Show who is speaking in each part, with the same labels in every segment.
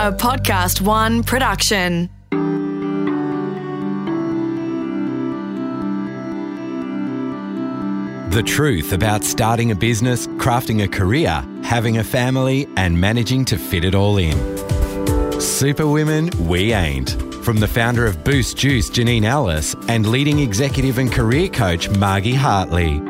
Speaker 1: a Podcast One production.
Speaker 2: The truth about starting a business, crafting a career, having a family, and managing to fit it all in. Superwomen, we ain't. From the founder of Boost Juice, Janine Allis, and leading executive and career coach, Margie Hartley.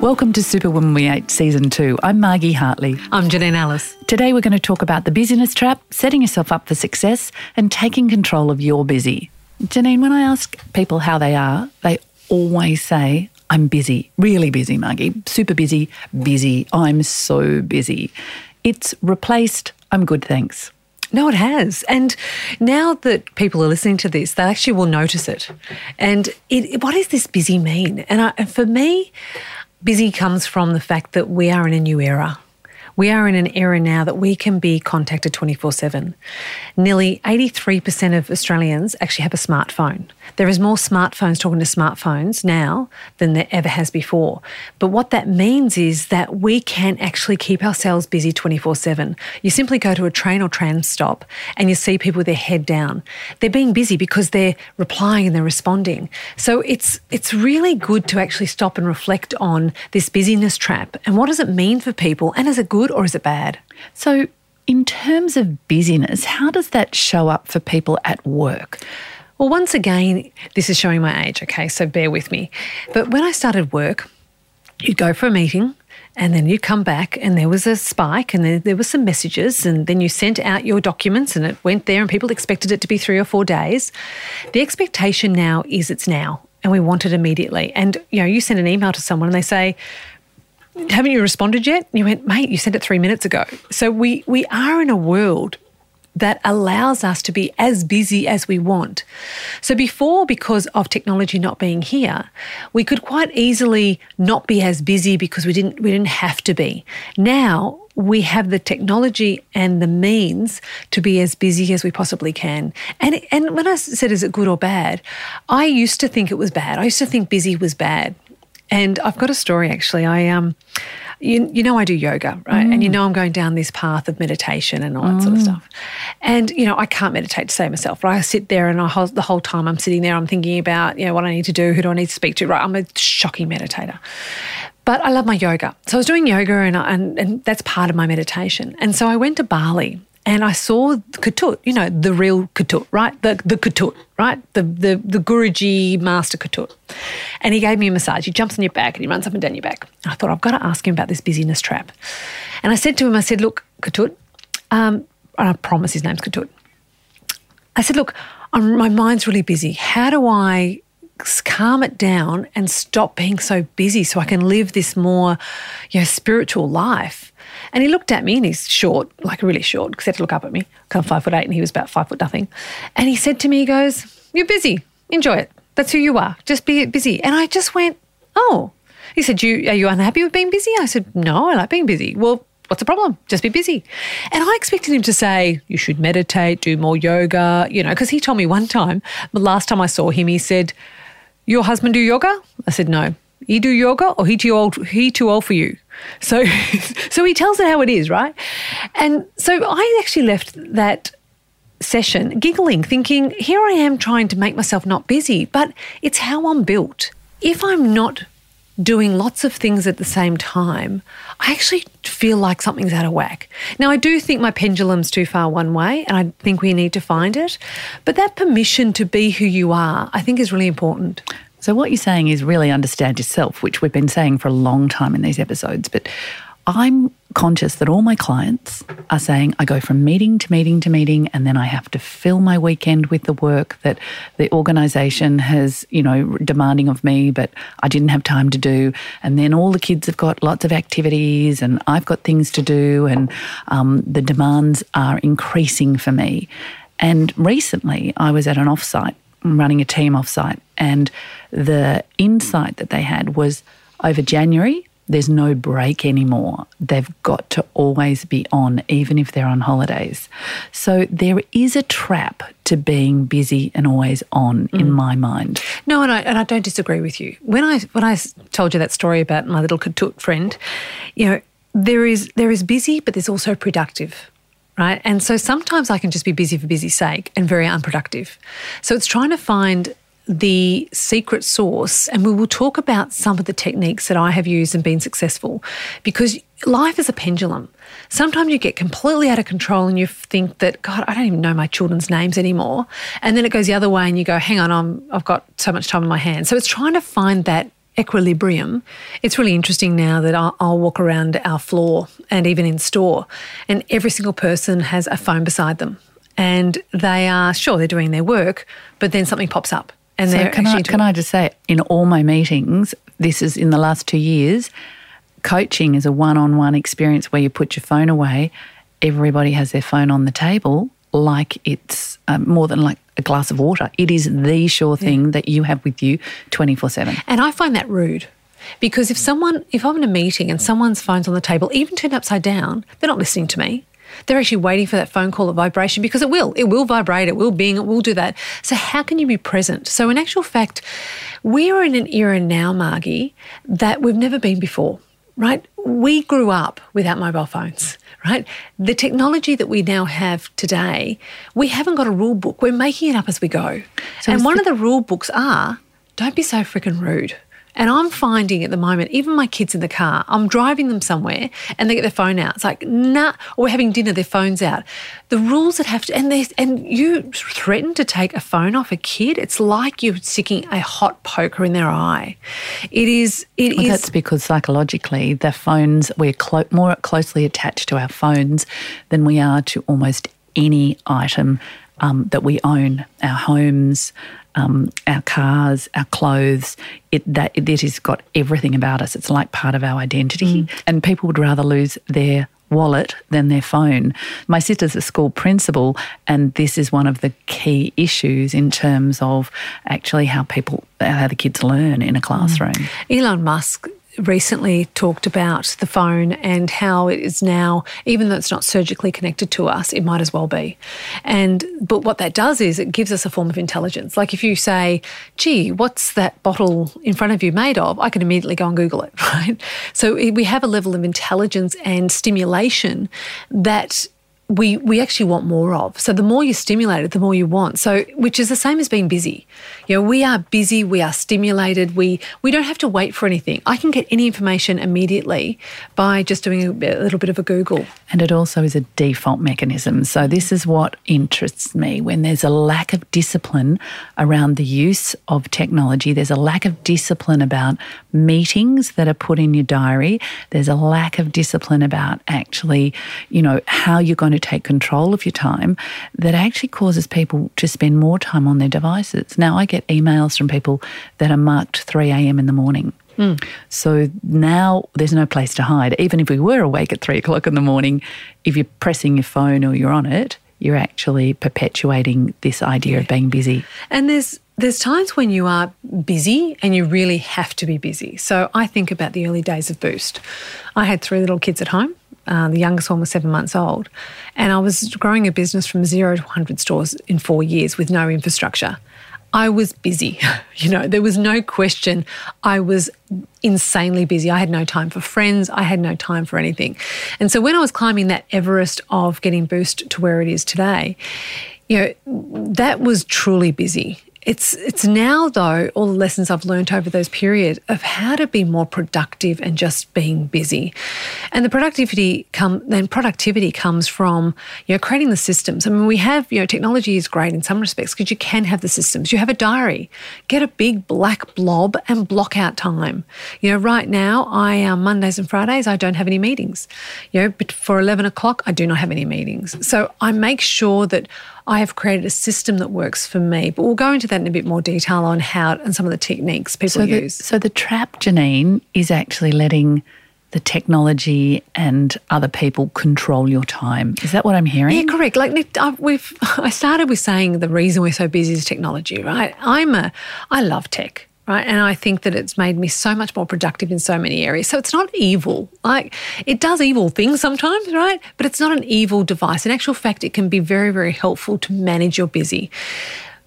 Speaker 3: Welcome to Superwoman We Ain't Season 2. I'm Margie Hartley.
Speaker 4: I'm Janine Allis.
Speaker 3: Today we're going to talk about the busyness trap, setting yourself up for success, and taking control of your busy. Janine, when I ask people how they are, they always say, I'm busy, really busy, Margie, super busy, busy, I'm so busy. It's replaced, I'm good, thanks.
Speaker 4: No, it has. And now that people are listening to this, they actually will notice it. And it, what does this busy mean? And, I, and for me, busy comes from the fact that we are in a new era. We are in an era now that we can be contacted 24 7. Nearly 83% of Australians actually have a smartphone. There is more smartphones talking to smartphones now than there ever has before. But what that means is that we can actually keep ourselves busy 24 7. You simply go to a train or tram stop and you see people with their head down. They're being busy because they're replying and they're responding. So it's, it's really good to actually stop and reflect on this busyness trap and what does it mean for people and is it good or is it bad?
Speaker 3: So, in terms of busyness, how does that show up for people at work?
Speaker 4: Well, once again, this is showing my age, okay, so bear with me. But when I started work, you'd go for a meeting and then you'd come back and there was a spike and then there were some messages and then you sent out your documents and it went there and people expected it to be three or four days. The expectation now is it's now and we want it immediately. And you know, you send an email to someone and they say, haven't you responded yet? And you went, mate, you sent it three minutes ago. So we we are in a world that allows us to be as busy as we want. So before, because of technology not being here, we could quite easily not be as busy because we didn't we didn't have to be. Now we have the technology and the means to be as busy as we possibly can. And and when I said is it good or bad, I used to think it was bad. I used to think busy was bad. And I've got a story actually. I um, you, you know, I do yoga, right? Mm. And you know, I'm going down this path of meditation and all that mm. sort of mm. stuff. And you know, I can't meditate to save myself, right? I sit there and I hold, the whole time I'm sitting there, I'm thinking about you know what I need to do, who do I need to speak to, right? I'm a shocking meditator. But I love my yoga. So I was doing yoga and, and, and that's part of my meditation. And so I went to Bali and I saw Ketut, you know, the real Ketut, right? The the Ketut, right? The the the Guruji master Ketut. And he gave me a massage. He jumps on your back and he runs up and down your back. And I thought, I've got to ask him about this busyness trap. And I said to him, I said, look, Ketut, um, and I promise his name's Ketut. I said, look, I'm, my mind's really busy. How do I calm it down and stop being so busy so I can live this more, you know, spiritual life? And he looked at me and he's short, like really short, because he had to look up at me. I'm five foot eight and he was about five foot nothing. And he said to me, he goes, You're busy. Enjoy it. That's who you are. Just be busy. And I just went, Oh. He said, you, Are you unhappy with being busy? I said, No, I like being busy. Well, what's the problem? Just be busy. And I expected him to say, you should meditate, do more yoga, you know, because he told me one time, the last time I saw him, he said, Your husband do yoga? I said, No. He do yoga or he too old he too old for you? So, so he tells it how it is, right? And so I actually left that session giggling, thinking, here I am trying to make myself not busy, but it's how I'm built. If I'm not doing lots of things at the same time, I actually feel like something's out of whack. Now, I do think my pendulum's too far one way, and I think we need to find it. But that permission to be who you are, I think, is really important.
Speaker 3: So, what you're saying is really understand yourself, which we've been saying for a long time in these episodes. But I'm conscious that all my clients are saying I go from meeting to meeting to meeting, and then I have to fill my weekend with the work that the organisation has, you know, demanding of me, but I didn't have time to do. And then all the kids have got lots of activities, and I've got things to do, and um, the demands are increasing for me. And recently, I was at an offsite running a team offsite, and the insight that they had was over January, there's no break anymore. They've got to always be on, even if they're on holidays. So there is a trap to being busy and always on mm. in my mind.
Speaker 4: No, and I, and I don't disagree with you. When I when I told you that story about my little Ketut friend, you know, there is there is busy, but there's also productive right? And so sometimes I can just be busy for busy's sake and very unproductive. So it's trying to find the secret source, and we will talk about some of the techniques that I have used and been successful because life is a pendulum. Sometimes you get completely out of control and you think that, God, I don't even know my children's names anymore. And then it goes the other way and you go, hang on, I'm, I've got so much time in my hands. So it's trying to find that equilibrium. It's really interesting now that I'll, I'll, walk around our floor and even in store, and every single person has a phone beside them. And they are sure they're doing their work, but then something pops up. And
Speaker 3: so
Speaker 4: they're
Speaker 3: can I, can I just say, in all my meetings, this is in the last two years, coaching is a one on one experience where you put your phone away. Everybody has their phone on the table like it's um, more than like a glass of water. It is the sure thing yeah. that you have with you 24 7.
Speaker 4: And I find that rude. Because if someone, if I'm in a meeting and someone's phone's on the table, even turned upside down, they're not listening to me. They're actually waiting for that phone call or vibration because it will. It will vibrate, it will bing, it will do that. So, how can you be present? So, in actual fact, we are in an era now, Margie, that we've never been before, right? We grew up without mobile phones right? The technology that we now have today, we haven't got a rule book. We're making it up as we go. So and one the- of the rule books are don't be so freaking rude. And I'm finding at the moment, even my kids in the car, I'm driving them somewhere and they get their phone out. It's like, nah, or we're having dinner, their phone's out. The rules that have to, and there's, and you threaten to take a phone off a kid, it's like you're sticking a hot poker in their eye. It is, it
Speaker 3: well,
Speaker 4: is,
Speaker 3: That's because psychologically, the phones, we're clo- more closely attached to our phones than we are to almost any item um, that we own, our homes, um, our cars, our clothes. It that it, has got everything about us. It's like part of our identity, mm. and people would rather lose their wallet than their phone. My sister's a school principal, and this is one of the key issues in terms of actually how people, how the kids learn in a classroom. Mm.
Speaker 4: Elon Musk recently talked about the phone and how it is now, even though it's not surgically connected to us, it might as well be. And but what that does is it gives us a form of intelligence. Like if you say, "Gee, what's that bottle in front of you made of?" I can immediately go and Google it, right? So we have a level of intelligence and stimulation that we we actually want more of. So the more you stimulate it, the more you want. So which is the same as being busy. You know, we are busy, we are stimulated, we we don't have to wait for anything. I can get any information immediately by just doing a, a little bit of a Google.
Speaker 3: And it also is a default mechanism. So this is what interests me when there's a lack of discipline around the use of technology, there's a lack of discipline about meetings that are put in your diary, there's a lack of discipline about actually, you know, how you're going to to take control of your time that actually causes people to spend more time on their devices. Now, I get emails from people that are marked 3 a.m. in the morning. Mm. So now there's no place to hide. Even if we were awake at three o'clock in the morning, if you're pressing your phone or you're on it, you're actually perpetuating this idea yeah. of being busy.
Speaker 4: And there's there's times when you are busy and you really have to be busy. So I think about the early days of Boost. I had three little kids at home uh, the youngest one was seven months old. And I was growing a business from zero to 100 stores in four years with no infrastructure. I was busy. you know, there was no question. I was insanely busy. I had no time for friends. I had no time for anything. And so when I was climbing that Everest of getting Boost to where it is today, you know, that was truly busy. It's it's now though all the lessons I've learned over those periods of how to be more productive and just being busy, and the productivity come then productivity comes from you know creating the systems. I mean we have you know technology is great in some respects because you can have the systems. You have a diary, get a big black blob and block out time. You know right now I um, Mondays and Fridays I don't have any meetings. You know but for eleven o'clock I do not have any meetings. So I make sure that I have created a system that works for me. But we'll go into that in a bit more detail on how and some of the techniques people
Speaker 3: so
Speaker 4: use.
Speaker 3: The, so the trap, Janine, is actually letting the technology and other people control your time. Is that what I'm hearing?
Speaker 4: Yeah, correct. Like we've, I started with saying the reason we're so busy is technology, right? I'm a, I love tech right? And I think that it's made me so much more productive in so many areas. So it's not evil. Like it does evil things sometimes, right? But it's not an evil device. In actual fact, it can be very, very helpful to manage your busy.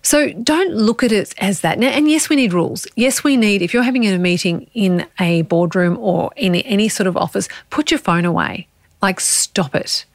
Speaker 4: So don't look at it as that. Now, and yes, we need rules. Yes, we need, if you're having a meeting in a boardroom or in any sort of office, put your phone away. Like, stop it.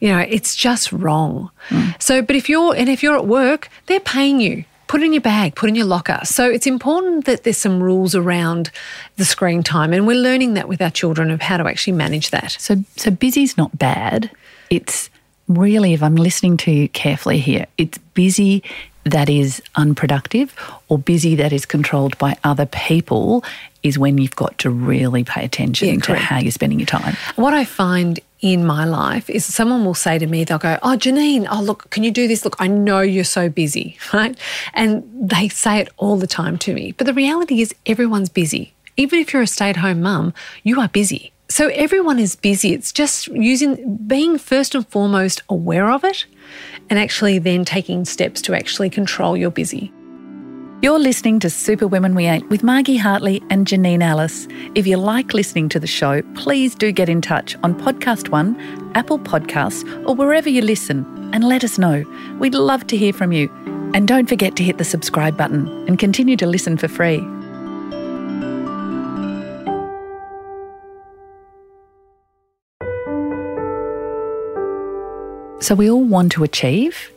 Speaker 4: You know, it's just wrong. Hmm. So, but if you're, and if you're at work, they're paying you. Put it in your bag, put it in your locker. So it's important that there's some rules around the screen time. And we're learning that with our children of how to actually manage that.
Speaker 3: So, so busy's not bad. It's really, if I'm listening to you carefully here, it's busy that is unproductive or busy that is controlled by other people is when you've got to really pay attention
Speaker 4: Yeah,
Speaker 3: to how you're spending your time.
Speaker 4: What I find in my life is someone will say to me, they'll go, Oh, Janine, oh, look, can you do this? Look, I know you're so busy, right? And they say it all the time to me. But the reality is, everyone's busy. Even if you're a stay at home mum, you are busy. So everyone is busy. It's just using, being first and foremost aware of it and actually then taking steps to actually control your busy.
Speaker 3: You're listening to Super Women We Ain't with Margie Hartley and Janine Allis. If you like listening to the show, please do get in touch on Podcast One, Apple Podcasts, or wherever you listen and let us know. We'd love to hear from you. And don't forget to hit the subscribe button and continue to listen for free. So we all want to achieve.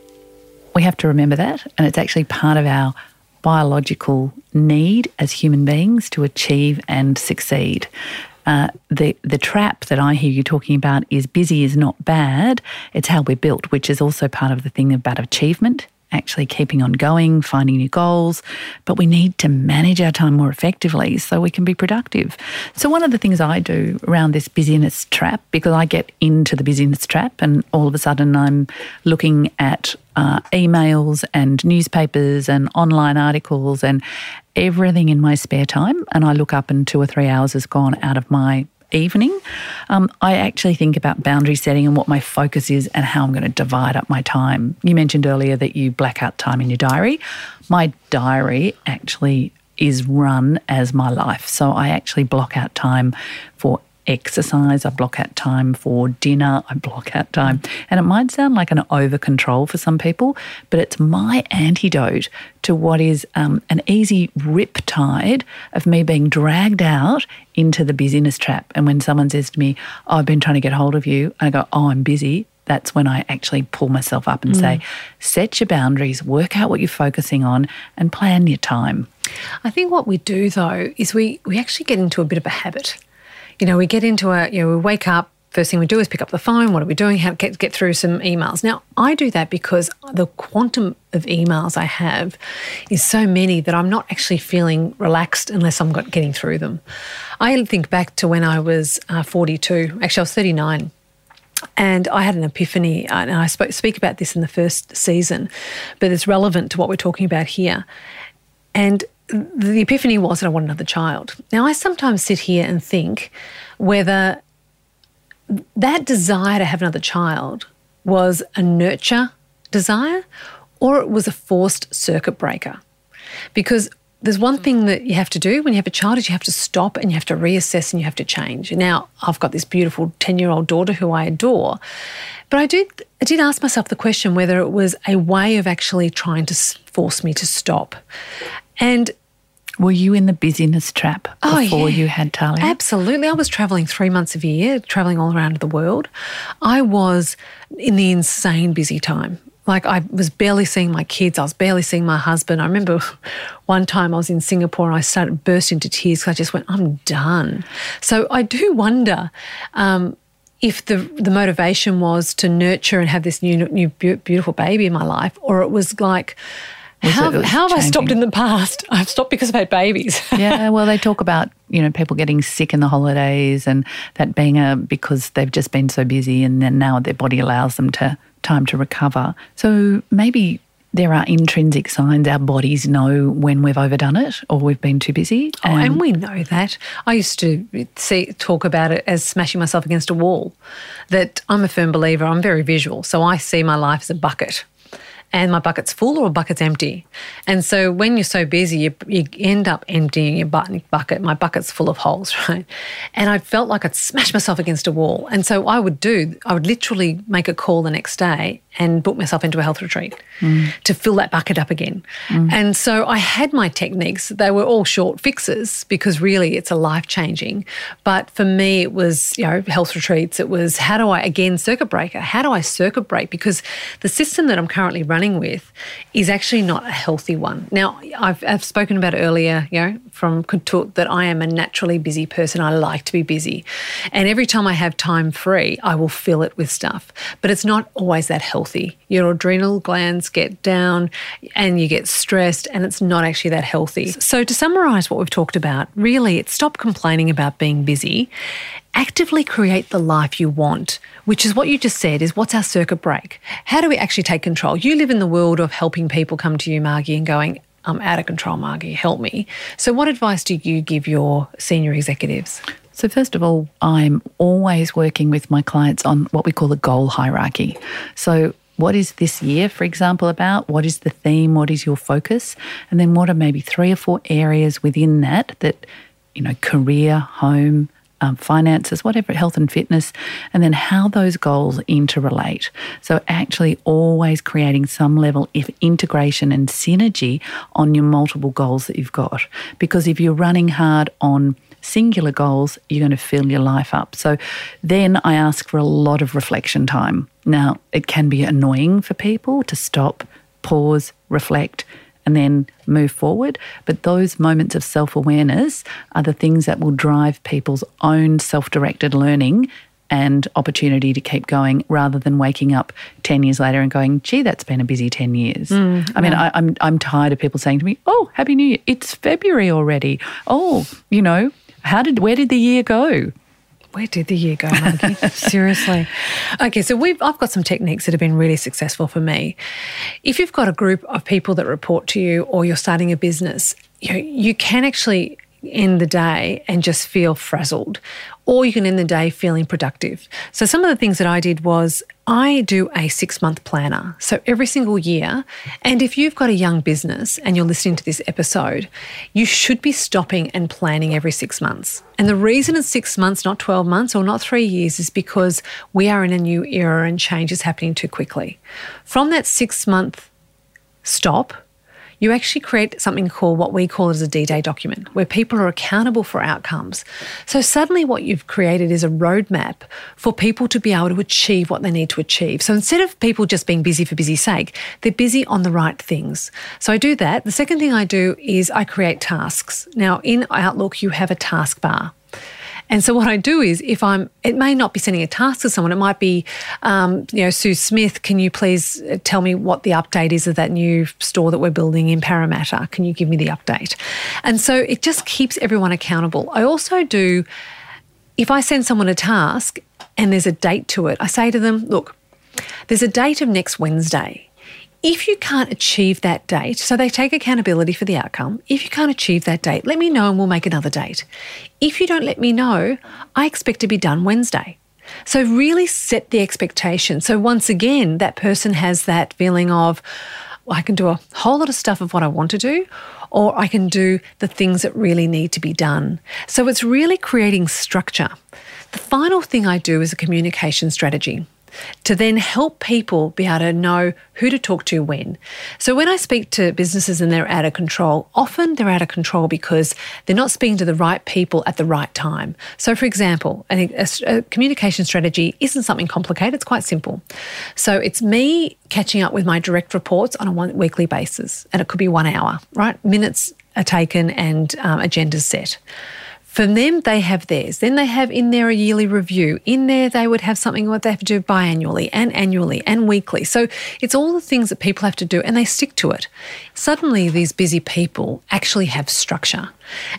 Speaker 3: We have to remember that. And it's actually part of our biological need as human beings to achieve and succeed. Uh, the the trap that I hear you talking about is busy is not bad. It's how we're built, which is also part of the thing about achievement, actually keeping on going, finding new goals. But we need to manage our time more effectively so we can be productive. So one of the things I do around this busyness trap, because I get into the busyness trap, and all of a sudden I'm looking at uh, emails and newspapers and online articles and everything in my spare time, and I look up and two or three hours has gone out of my evening, um, I actually think about boundary setting and what my focus is and how I'm going to divide up my time. You mentioned earlier that you black out time in your diary. My diary actually is run as my life. So I actually block out time for exercise, I block out time for dinner, I block out time. And it might sound like an over control for some people, but it's my antidote to what is um, an easy rip tide of me being dragged out into the busyness trap. And when someone says to me, oh, I've been trying to get hold of you, I go, Oh, I'm busy. That's when I actually pull myself up and say, set your boundaries, work out what you're focusing on, and plan your time.
Speaker 4: I think what we do though is we we actually get into a bit of a habit. You know, we get into a you know we wake up. First thing we do is pick up the phone. What are we doing? How to get, get through some emails. Now, I do that because the quantum of emails I have is so many that I'm not actually feeling relaxed unless I'm getting through them. I think back to when I was uh, 42. Actually, I was 39. And I had an epiphany, and I spoke, speak about this in the first season, but it's relevant to what we're talking about here. And the epiphany was that I want another child. Now, I sometimes sit here and think whether that desire to have another child was a nurture desire or it was a forced circuit breaker. Because there's one thing that you have to do when you have a child is you have to stop and you have to reassess and you have to change. Now, I've got this beautiful 10-year-old daughter who I adore. But I did I did ask myself the question whether it was a way of actually trying to force me to stop. And
Speaker 3: Were you in the busyness trap
Speaker 4: Oh,
Speaker 3: before
Speaker 4: yeah.
Speaker 3: you had Talia?
Speaker 4: Absolutely. I was traveling three months of a year, traveling all around the world. I was in the insane busy time. Like I was barely seeing my kids. I was barely seeing my husband. I remember one time I was in Singapore and I started burst into tears because I just went, I'm done. So I do wonder um, if the the motivation was to nurture and have this new new beautiful baby in my life, or it was like.
Speaker 3: Was
Speaker 4: how,
Speaker 3: it- it
Speaker 4: how have I stopped in the past? I've stopped because I've had babies.
Speaker 3: yeah, well, they talk about you know people getting sick in the holidays and that being a because they've just been so busy and then now their body allows them to time to recover. So maybe there are intrinsic signs our bodies know when we've overdone it or we've been too busy.
Speaker 4: Oh, and we know that. I used to see talk about it as smashing myself against a wall. That I'm a firm believer. I'm very visual, so I see my life as a bucket. And my bucket's full or a bucket's empty. And so when you're so busy, you, you end up emptying your bucket. My bucket's full of holes, right? And I felt like I'd smash myself against a wall. And so I would do, I would literally make a call the next day and book myself into a health retreat mm. to fill that bucket up again. Mm. And so I had my techniques. They were all short fixes because really it's a life changing. But for me, it was, you know, health retreats. It was how do I, again, circuit breaker, how do I circuit break? Because the system that I'm currently running with is actually not a healthy one. Now, I've, I've spoken about earlier, you know, from Ketut that I am a naturally busy person. I like to be busy. And every time I have time free, I will fill it with stuff. But it's not always that healthy. Your adrenal glands get down and you get stressed, and it's not actually that healthy. So, to summarize what we've talked about, really, it's stop complaining about being busy. Actively create the life you want, which is what you just said is what's our circuit break? How do we actually take control? You live in the world of helping people come to you, Margie, and going, I'm out of control, Margie, help me. So, what advice do you give your senior executives?
Speaker 3: So, first of all, I'm always working with my clients on what we call a goal hierarchy. So, what is this year, for example, about? What is the theme? What is your focus? And then what are maybe three or four areas within that that, you know, career, home, um, finances, whatever, health and fitness, and then how those goals interrelate. So, actually, always creating some level of integration and synergy on your multiple goals that you've got. Because if you're running hard on singular goals, you're going to fill your life up. So then I ask for a lot of reflection time. Now, it can be annoying for people to stop, pause, reflect, and then move forward. But those moments of self awareness are the things that will drive people's own self directed learning and opportunity to keep going rather than waking up 10 years later and going, gee, that's been a busy 10 years. Mm, I mean, I, I'm, I'm tired of people saying to me, oh, Happy New Year. It's February already. Oh, you know, how did where did the year go?
Speaker 4: Where did the year go, Monkey? Seriously. Okay, so we've I've got some techniques that have been really successful for me. If you've got a group of people that report to you or you're starting a business, you know, you can actually end the day and just feel frazzled, or you can end the day feeling productive. So, some of the things that I did was I do a six month planner. So, every single year, and if you've got a young business and you're listening to this episode, you should be stopping and planning every six months. And the reason it's six months, not 12 months or not three years, is because we are in a new era and change is happening too quickly. From that six month stop, you actually create something called what we call as a D-Day document, where people are accountable for outcomes. So suddenly what you've created is a roadmap for people to be able to achieve what they need to achieve. So instead of people just being busy for busy sake, they're busy on the right things. So I do that. The second thing I do is I create tasks. Now in Outlook, you have a task bar. And so what I do is, if I'm, it may not be sending a task to someone. It might be, um, you know, Sue Smith. Can you please uh, tell me what the update is of that new store that we're building in Parramatta? Can you give me the update? And so it just keeps everyone accountable. I also do. If I send someone a task and there's a date to it, I say to them, look, there's a date of next Wednesday. If you can't achieve that date, so they take accountability for the outcome. If you can't achieve that date, let me know and we'll make another date. If you don't let me know, I expect to be done Wednesday. So, really set the expectation. So, once again, that person has that feeling of, I can do a whole lot of stuff of what I want to do, or I can do the things that really need to be done. So, it's really creating structure. The final thing I do is a communication strategy to then help people be able to know who to talk to when. So when I speak to businesses and they're out of control, often they're out of control because they're not speaking to the right people at the right time. So, for example, a, a, a communication strategy isn't something complicated, it's quite simple. So it's me catching up with my direct reports on a one weekly basis, and it could be one hour, right? Minutes are taken and um, agendas set. For them, they have theirs. Then they have in there a yearly review. In there, they would have something what they have to do biannually and annually and weekly. So it's all the things that people have to do and they stick to it. Suddenly, these busy people actually have structure.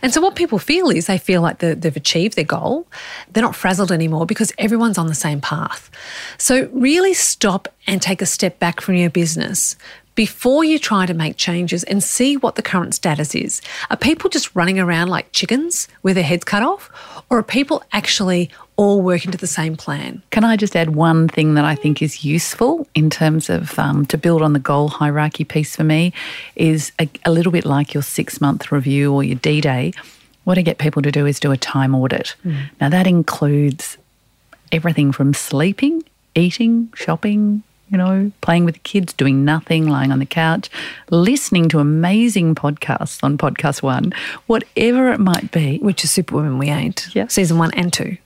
Speaker 4: And so what people feel is they feel like they've achieved their goal. They're not frazzled anymore because everyone's on the same path. So really stop and take a step back from your business before you try to make changes and see what the current status is. Are people just running around like chickens with their heads cut off? Or are people actually all working to the same plan.
Speaker 3: Can I just add one thing that I think is useful in terms of um, to build on the goal hierarchy piece for me is a, a little bit like your six month review or your D Day. What I get people to do is do a time audit. Mm. Now, that includes everything from sleeping, eating, shopping, you know, playing with the kids, doing nothing, lying on the couch, listening to amazing podcasts on Podcast One, whatever it might be.
Speaker 4: Which is Superwoman We Ain't. Yeah. Season one and two.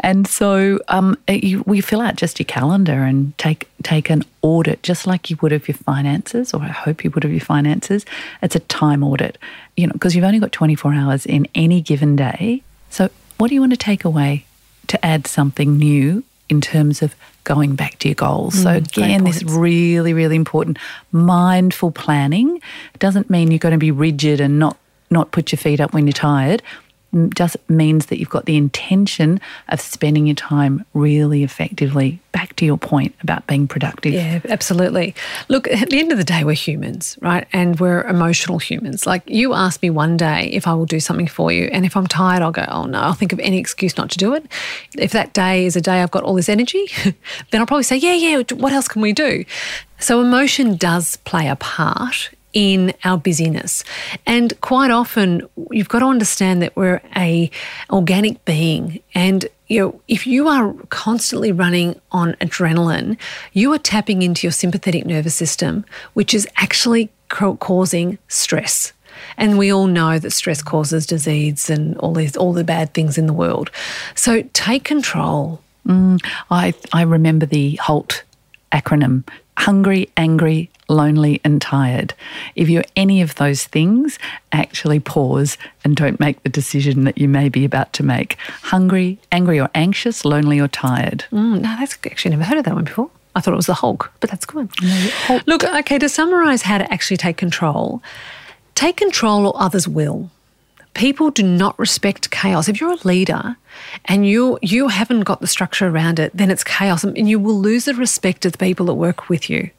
Speaker 3: And so um, you, we fill out just your calendar and take take an audit, just like you would of your finances, or I hope you would of your finances. It's a time audit, you know, because you've only got 24 hours in any given day. So what do you want to take away to add something new in terms of going back to your goals. Mm, so again, this really, really important mindful planning. It doesn't mean you're going to be rigid and not not put your feet up when you're tired just means that you've got the intention of spending your time really effectively. Back to your point about being productive.
Speaker 4: Yeah, absolutely. Look, at the end of the day, we're humans, right? And we're emotional humans. Like you ask me one day if I will do something for you, and if I'm tired, I'll go, oh no, I'll think of any excuse not to do it. If that day is a day I've got all this energy, then I'll probably say, yeah, yeah, what else can we do? So emotion does play a part in our busyness. And quite often you've got to understand that we're a organic being and you know, if you are constantly running on adrenaline, you are tapping into your sympathetic nervous system, which is actually causing stress. And we all know that stress causes disease and all these all the bad things in the world. So take control.
Speaker 3: Mm, I I remember the HALT acronym: hungry, angry, lonely, and tired. If you're any of those things, actually pause and don't make the decision that you may be about to make. Hungry, angry, or anxious, lonely, or tired.
Speaker 4: Mm, no, that's actually never heard of that one before. I thought it was the Hulk, but that's good. No, Look, okay, to summarize how to actually take control, take control or others will. People do not respect chaos. If you're a leader and you you haven't got the structure around it, then it's chaos and you will lose the respect of the people that work with you.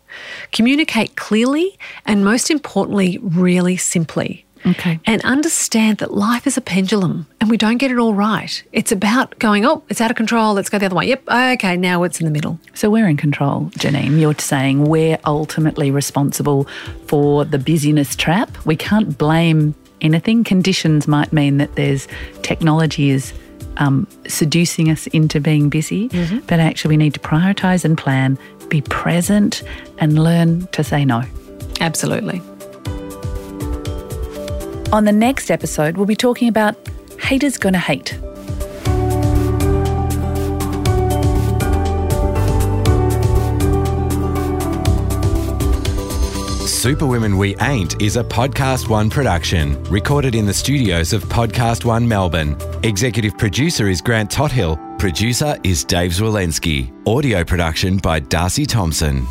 Speaker 4: Communicate clearly and most importantly, really simply.
Speaker 3: Okay.
Speaker 4: And understand that life is a pendulum and we don't get it all right. It's about going, oh, it's out of control. Let's go the other way. Yep. Okay. Now it's in the middle.
Speaker 3: So we're in control, Janine. You're saying we're ultimately responsible for the busyness trap. We can't blame anything. Conditions might mean that there's technology is um, seducing us into being busy, mm-hmm. but actually we need to prioritize and plan, be present, and learn to say no.
Speaker 4: Absolutely.
Speaker 3: On the next episode, we'll be talking about haters gonna hate.
Speaker 2: Superwomen We Ain't is a Podcast One production, recorded in the studios of Podcast One Melbourne. Executive producer is Grant Tothill. Producer is Dave Zwolensky. Audio production by Darcy Thompson.